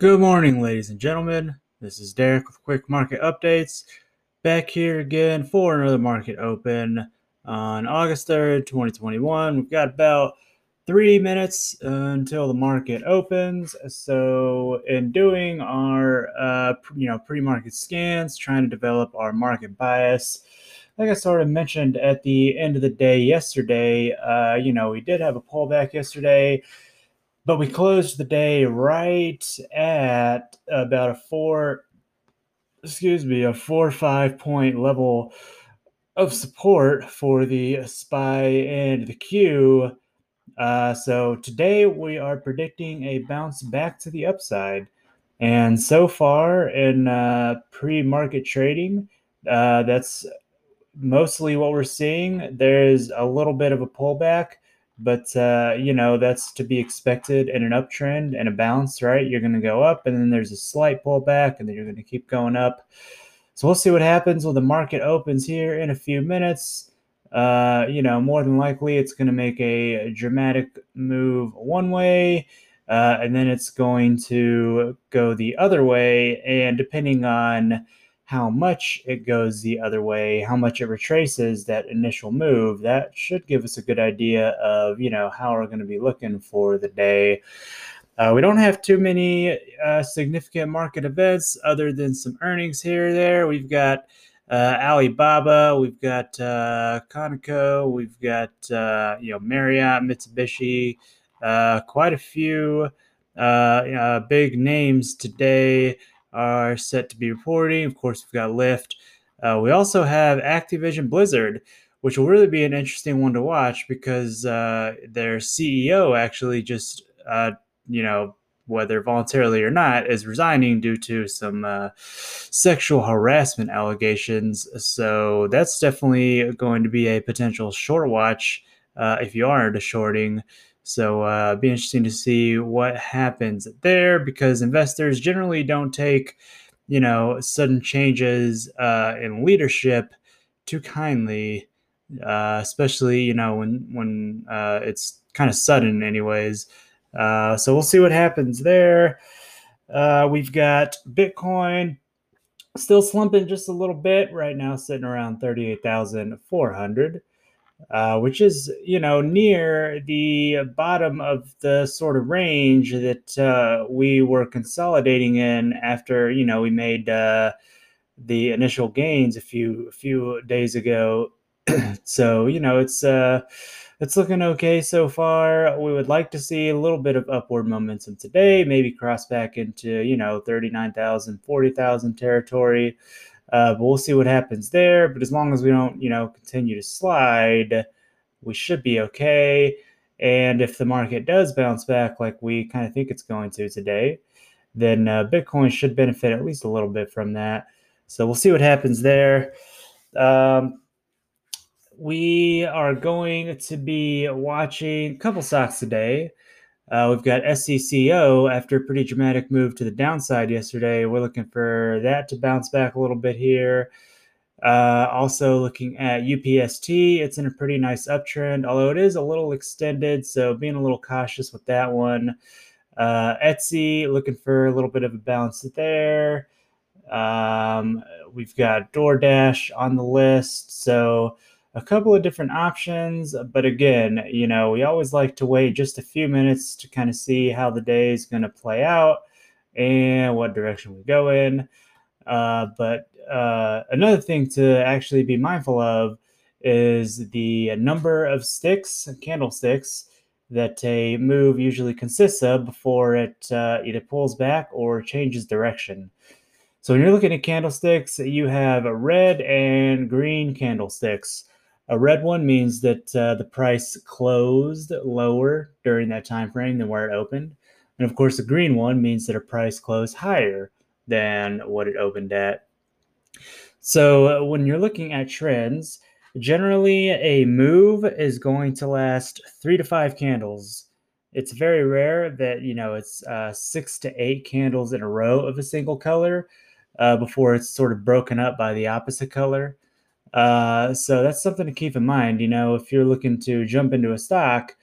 Good morning, ladies and gentlemen. This is Derek with Quick Market Updates. Back here again for another market open on August 3rd, 2021. We've got about three minutes until the market opens. So, in doing our uh, you know pre-market scans, trying to develop our market bias, like I sort of mentioned at the end of the day yesterday, uh, you know we did have a pullback yesterday but we closed the day right at about a four, excuse me, a four five point level of support for the SPY and the Q. Uh, so today we are predicting a bounce back to the upside. And so far in uh, pre market trading, uh, that's mostly what we're seeing. There's a little bit of a pullback but uh, you know that's to be expected in an uptrend and a bounce, right? You're going to go up, and then there's a slight pullback, and then you're going to keep going up. So we'll see what happens when the market opens here in a few minutes. Uh, you know, more than likely, it's going to make a dramatic move one way, uh, and then it's going to go the other way. And depending on how much it goes the other way, how much it retraces that initial move, that should give us a good idea of, you know, how we're going to be looking for the day. Uh, we don't have too many uh, significant market events other than some earnings here there. We've got uh, Alibaba, we've got uh, Conoco, we've got uh, you know Marriott, Mitsubishi, uh, quite a few uh, big names today are set to be reporting. Of course, we've got Lyft. Uh, we also have Activision Blizzard, which will really be an interesting one to watch because uh, their CEO actually just, uh, you know, whether voluntarily or not, is resigning due to some uh, sexual harassment allegations. So that's definitely going to be a potential short watch uh, if you are into shorting. So uh, be interesting to see what happens there because investors generally don't take, you know, sudden changes uh, in leadership too kindly, uh, especially you know when when uh, it's kind of sudden, anyways. Uh, so we'll see what happens there. Uh, we've got Bitcoin still slumping just a little bit right now, sitting around thirty-eight thousand four hundred uh, which is you know near the bottom of the sort of range that uh, we were consolidating in after you know we made uh, the initial gains a few a few days ago. so you know it's uh, it's looking okay so far. We would like to see a little bit of upward momentum today, maybe cross back into you know 39,000, 40,000 territory. Uh, but we'll see what happens there. But as long as we don't, you know, continue to slide, we should be okay. And if the market does bounce back like we kind of think it's going to today, then uh, Bitcoin should benefit at least a little bit from that. So we'll see what happens there. Um, we are going to be watching a couple stocks today. Uh, we've got SCCO after a pretty dramatic move to the downside yesterday. We're looking for that to bounce back a little bit here. Uh, also looking at UPST, it's in a pretty nice uptrend, although it is a little extended, so being a little cautious with that one. Uh, Etsy, looking for a little bit of a bounce there. Um, we've got DoorDash on the list, so a couple of different options. But again, you know, we always like to wait just a few minutes to kind of see how the day is going to play out and what direction we go in. Uh, but uh, another thing to actually be mindful of is the number of sticks, candlesticks, that a move usually consists of before it uh, either pulls back or changes direction. So when you're looking at candlesticks, you have red and green candlesticks. A red one means that uh, the price closed lower during that time frame than where it opened. And of course, a green one means that a price closed higher than what it opened at. So uh, when you're looking at trends, generally a move is going to last three to five candles. It's very rare that you know it's uh, six to eight candles in a row of a single color uh, before it's sort of broken up by the opposite color. Uh, so that's something to keep in mind. You know, if you're looking to jump into a stock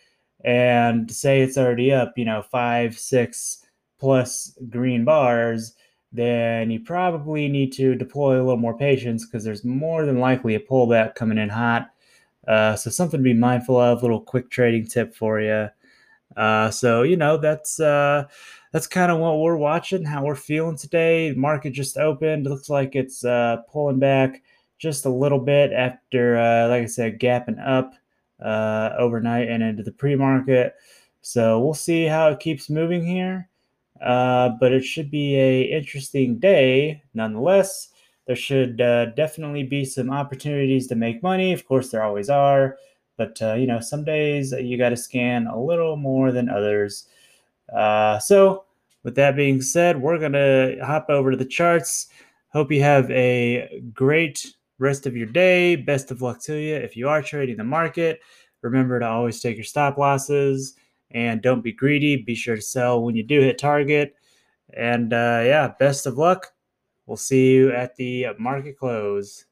and say it's already up, you know, five, six, plus green bars, then you probably need to deploy a little more patience because there's more than likely a pullback coming in hot. Uh, so something to be mindful of. Little quick trading tip for you. Uh, so you know that's uh, that's kind of what we're watching, how we're feeling today. Market just opened. Looks like it's uh, pulling back just a little bit after, uh, like I said, gapping up uh, overnight and into the pre-market. So we'll see how it keeps moving here. Uh, but it should be a interesting day nonetheless. There should uh, definitely be some opportunities to make money. Of course, there always are. But uh, you know, some days you got to scan a little more than others. Uh, so, with that being said, we're gonna hop over to the charts. Hope you have a great rest of your day. Best of luck to you. If you are trading the market, remember to always take your stop losses and don't be greedy. Be sure to sell when you do hit target. And uh, yeah, best of luck. We'll see you at the market close.